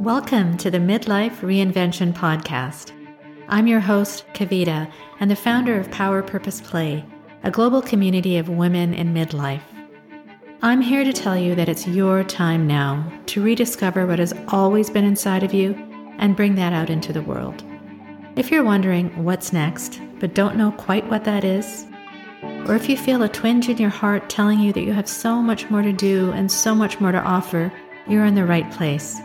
Welcome to the Midlife Reinvention Podcast. I'm your host, Kavita, and the founder of Power Purpose Play, a global community of women in midlife. I'm here to tell you that it's your time now to rediscover what has always been inside of you and bring that out into the world. If you're wondering what's next, but don't know quite what that is, or if you feel a twinge in your heart telling you that you have so much more to do and so much more to offer, you're in the right place.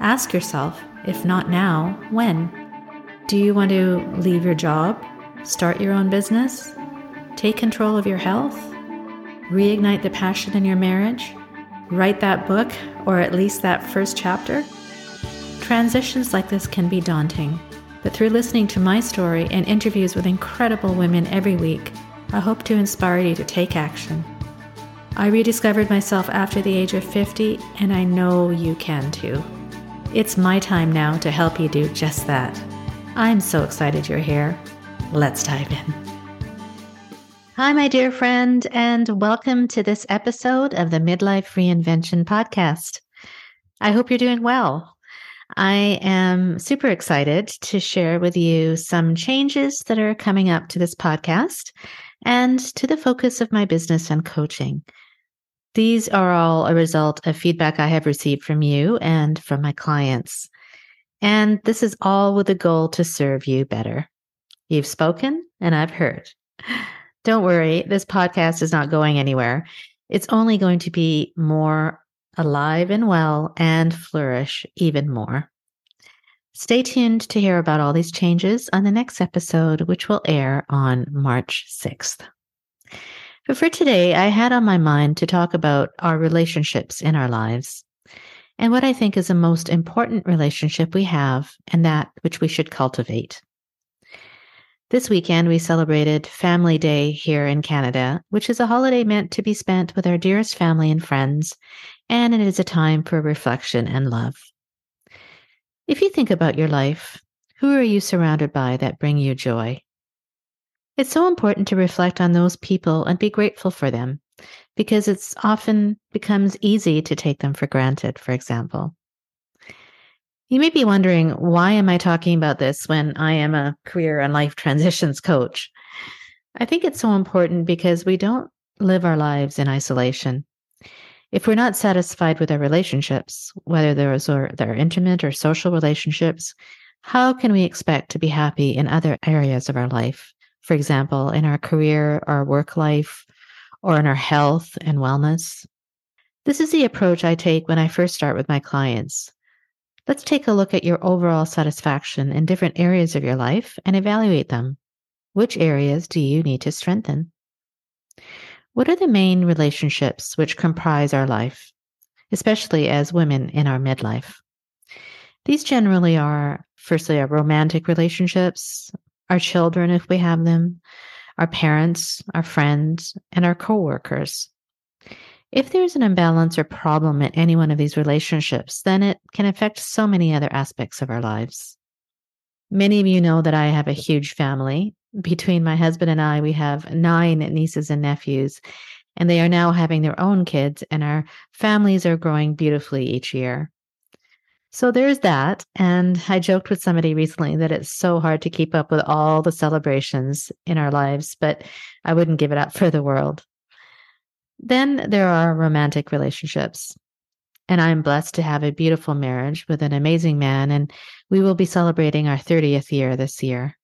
Ask yourself, if not now, when? Do you want to leave your job, start your own business, take control of your health, reignite the passion in your marriage, write that book, or at least that first chapter? Transitions like this can be daunting, but through listening to my story and interviews with incredible women every week, I hope to inspire you to take action. I rediscovered myself after the age of 50, and I know you can too. It's my time now to help you do just that. I'm so excited you're here. Let's dive in. Hi, my dear friend, and welcome to this episode of the Midlife Reinvention Podcast. I hope you're doing well. I am super excited to share with you some changes that are coming up to this podcast and to the focus of my business and coaching. These are all a result of feedback I have received from you and from my clients. And this is all with the goal to serve you better. You've spoken and I've heard. Don't worry, this podcast is not going anywhere. It's only going to be more alive and well and flourish even more. Stay tuned to hear about all these changes on the next episode, which will air on March 6th. But for today, I had on my mind to talk about our relationships in our lives and what I think is the most important relationship we have and that which we should cultivate. This weekend, we celebrated Family Day here in Canada, which is a holiday meant to be spent with our dearest family and friends, and it is a time for reflection and love. If you think about your life, who are you surrounded by that bring you joy? It's so important to reflect on those people and be grateful for them because it's often becomes easy to take them for granted, for example. You may be wondering, why am I talking about this when I am a career and life transitions coach? I think it's so important because we don't live our lives in isolation. If we're not satisfied with our relationships, whether those are they're intimate or social relationships, how can we expect to be happy in other areas of our life? For example, in our career, our work life, or in our health and wellness. This is the approach I take when I first start with my clients. Let's take a look at your overall satisfaction in different areas of your life and evaluate them. Which areas do you need to strengthen? What are the main relationships which comprise our life, especially as women in our midlife? These generally are, firstly, our romantic relationships, our children, if we have them, our parents, our friends, and our coworkers. If there's an imbalance or problem in any one of these relationships, then it can affect so many other aspects of our lives. Many of you know that I have a huge family. Between my husband and I, we have nine nieces and nephews, and they are now having their own kids, and our families are growing beautifully each year. So there's that. And I joked with somebody recently that it's so hard to keep up with all the celebrations in our lives, but I wouldn't give it up for the world. Then there are romantic relationships. And I'm blessed to have a beautiful marriage with an amazing man, and we will be celebrating our 30th year this year.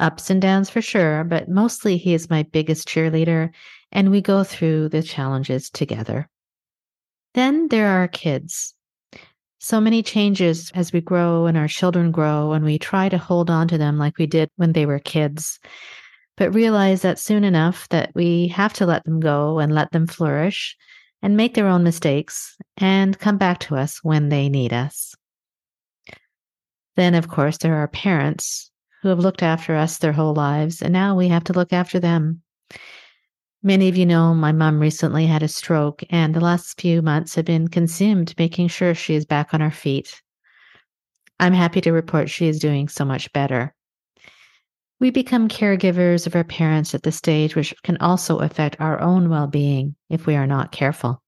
Ups and downs for sure, but mostly he is my biggest cheerleader, and we go through the challenges together. Then there are kids so many changes as we grow and our children grow, and we try to hold on to them like we did when they were kids. But realize that soon enough that we have to let them go and let them flourish and make their own mistakes and come back to us when they need us. Then, of course, there are parents who have looked after us their whole lives, and now we have to look after them. Many of you know my mom recently had a stroke, and the last few months have been consumed making sure she is back on her feet. I'm happy to report she is doing so much better. We become caregivers of our parents at this stage, which can also affect our own well being if we are not careful.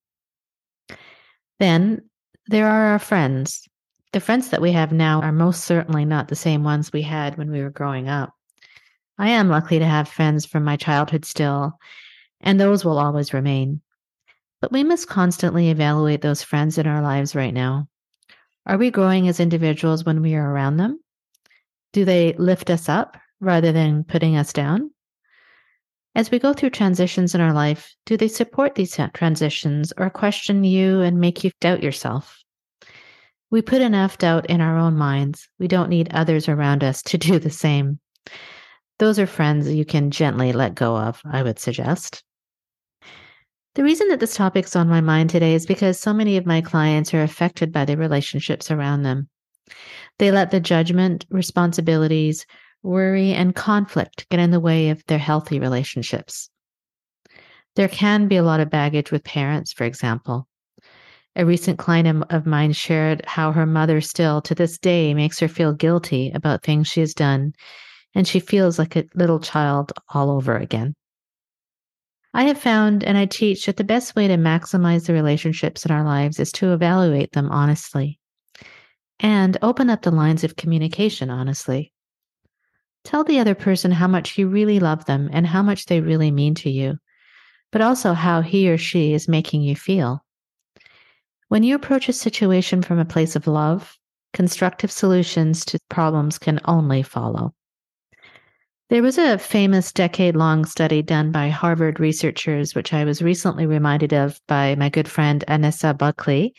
Then there are our friends, The friends that we have now are most certainly not the same ones we had when we were growing up. I am lucky to have friends from my childhood still, and those will always remain. But we must constantly evaluate those friends in our lives right now. Are we growing as individuals when we are around them? Do they lift us up rather than putting us down? As we go through transitions in our life, do they support these transitions or question you and make you doubt yourself? We put enough doubt in our own minds. We don't need others around us to do the same. Those are friends you can gently let go of, I would suggest. The reason that this topic's on my mind today is because so many of my clients are affected by the relationships around them. They let the judgment, responsibilities, worry, and conflict get in the way of their healthy relationships. There can be a lot of baggage with parents, for example. A recent client of mine shared how her mother still to this day makes her feel guilty about things she has done, and she feels like a little child all over again. I have found and I teach that the best way to maximize the relationships in our lives is to evaluate them honestly and open up the lines of communication honestly. Tell the other person how much you really love them and how much they really mean to you, but also how he or she is making you feel. When you approach a situation from a place of love, constructive solutions to problems can only follow. There was a famous decade long study done by Harvard researchers, which I was recently reminded of by my good friend Anissa Buckley,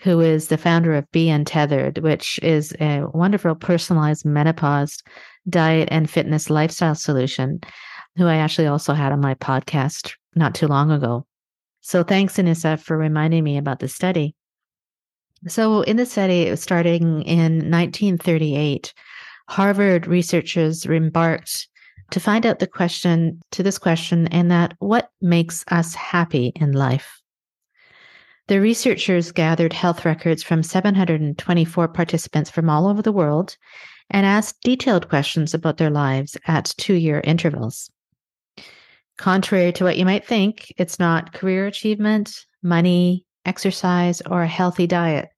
who is the founder of Be Untethered, which is a wonderful personalized menopause diet and fitness lifestyle solution, who I actually also had on my podcast not too long ago. So thanks, Anissa, for reminding me about the study. So in the study, it was starting in 1938, Harvard researchers embarked to find out the question to this question and that what makes us happy in life. The researchers gathered health records from 724 participants from all over the world and asked detailed questions about their lives at two year intervals. Contrary to what you might think, it's not career achievement, money, exercise, or a healthy diet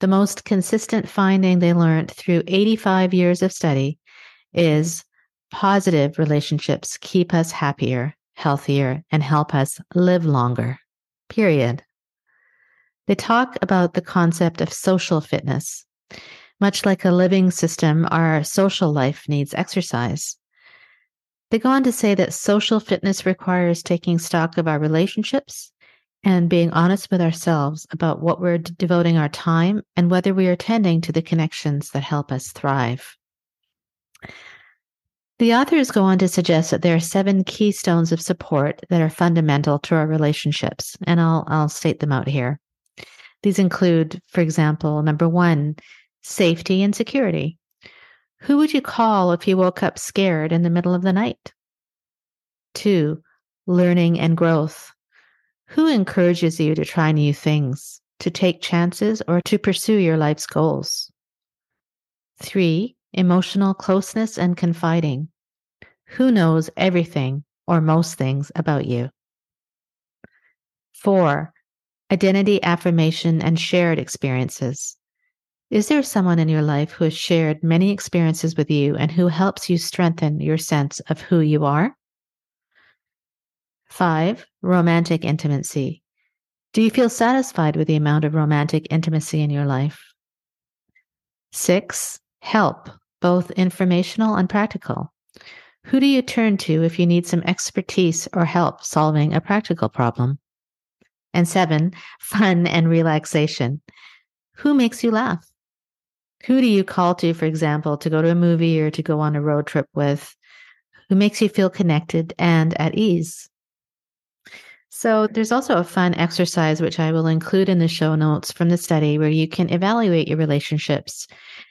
the most consistent finding they learned through 85 years of study is positive relationships keep us happier, healthier, and help us live longer. Period. They talk about the concept of social fitness. Much like a living system, our social life needs exercise. They go on to say that social fitness requires taking stock of our relationships, and being honest with ourselves about what we're devoting our time and whether we are tending to the connections that help us thrive. The authors go on to suggest that there are seven keystones of support that are fundamental to our relationships, and I'll, I'll state them out here. These include, for example, number one, safety and security. Who would you call if you woke up scared in the middle of the night? Two, learning and growth. Who encourages you to try new things, to take chances, or to pursue your life's goals? Three, emotional closeness and confiding. Who knows everything or most things about you? Four, identity affirmation and shared experiences. Is there someone in your life who has shared many experiences with you and who helps you strengthen your sense of who you are? Five, romantic intimacy. Do you feel satisfied with the amount of romantic intimacy in your life? Six, help, both informational and practical. Who do you turn to if you need some expertise or help solving a practical problem? And seven, fun and relaxation. Who makes you laugh? Who do you call to, for example, to go to a movie or to go on a road trip with? Who makes you feel connected and at ease? So, there's also a fun exercise which I will include in the show notes from the study where you can evaluate your relationships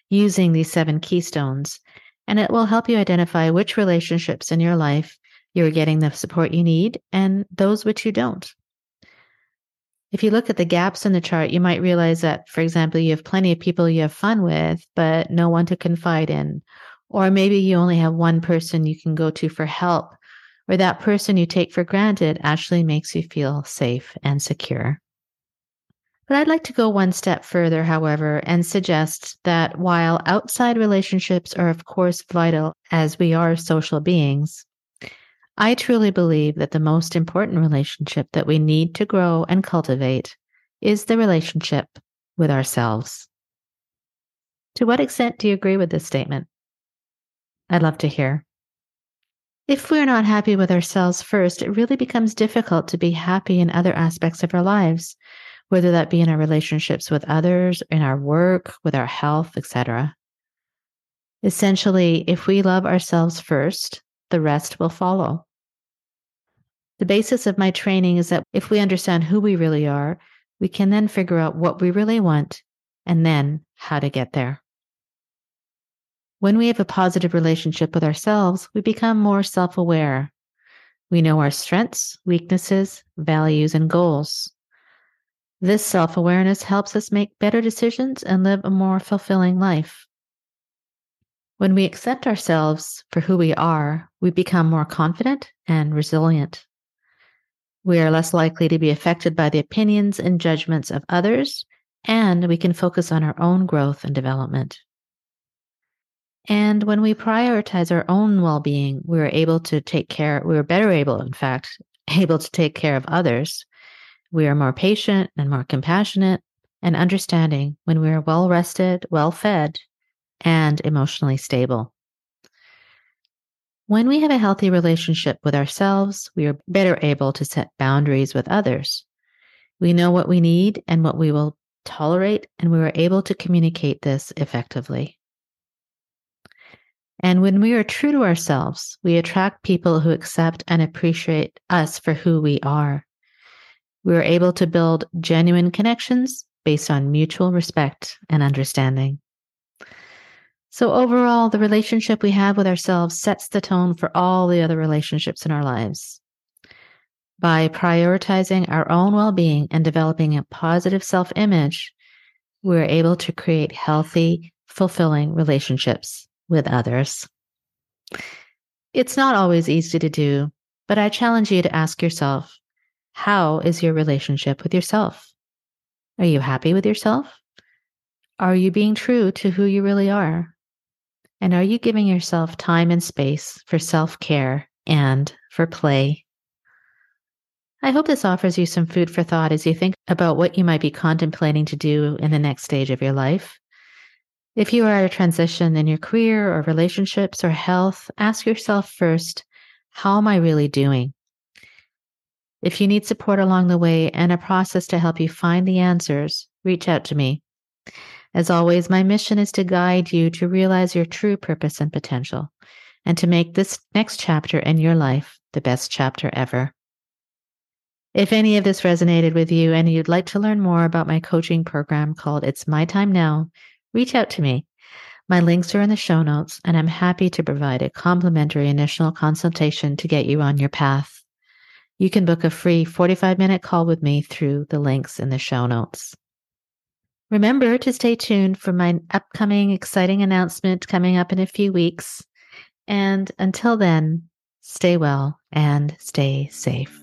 using these seven keystones. And it will help you identify which relationships in your life you're getting the support you need and those which you don't. If you look at the gaps in the chart, you might realize that, for example, you have plenty of people you have fun with, but no one to confide in. Or maybe you only have one person you can go to for help or that person you take for granted actually makes you feel safe and secure. But I'd like to go one step further, however, and suggest that while outside relationships are, of course, vital as we are social beings, I truly believe that the most important relationship that we need to grow and cultivate is the relationship with ourselves. To what extent do you agree with this statement? I'd love to hear. If we're not happy with ourselves first, it really becomes difficult to be happy in other aspects of our lives, whether that be in our relationships with others, in our work, with our health, etc. Essentially, if we love ourselves first, the rest will follow. The basis of my training is that if we understand who we really are, we can then figure out what we really want and then how to get there. When we have a positive relationship with ourselves, we become more self aware. We know our strengths, weaknesses, values, and goals. This self awareness helps us make better decisions and live a more fulfilling life. When we accept ourselves for who we are, we become more confident and resilient. We are less likely to be affected by the opinions and judgments of others, and we can focus on our own growth and development. And when we prioritize our own well being, we are able to take care, we are better able, in fact, able to take care of others. We are more patient and more compassionate and understanding when we are well rested, well fed, and emotionally stable. When we have a healthy relationship with ourselves, we are better able to set boundaries with others. We know what we need and what we will tolerate, and we are able to communicate this effectively. And when we are true to ourselves, we attract people who accept and appreciate us for who we are. We are able to build genuine connections based on mutual respect and understanding. So, overall, the relationship we have with ourselves sets the tone for all the other relationships in our lives. By prioritizing our own well being and developing a positive self image, we're able to create healthy, fulfilling relationships with others. It's not always easy to do, but I challenge you to ask yourself how is your relationship with yourself? Are you happy with yourself? Are you being true to who you really are? And are you giving yourself time and space for self care and for play? I hope this offers you some food for thought as you think about what you might be contemplating to do in the next stage of your life. If you are at a transition in your career or relationships or health, ask yourself first, how am I really doing? If you need support along the way and a process to help you find the answers, reach out to me. As always, my mission is to guide you to realize your true purpose and potential and to make this next chapter in your life the best chapter ever. If any of this resonated with you and you'd like to learn more about my coaching program called It's My Time Now, reach out to me. My links are in the show notes, and I'm happy to provide a complimentary initial consultation to get you on your path. You can book a free 45 minute call with me through the links in the show notes. Remember to stay tuned for my upcoming exciting announcement coming up in a few weeks. And until then, stay well and stay safe.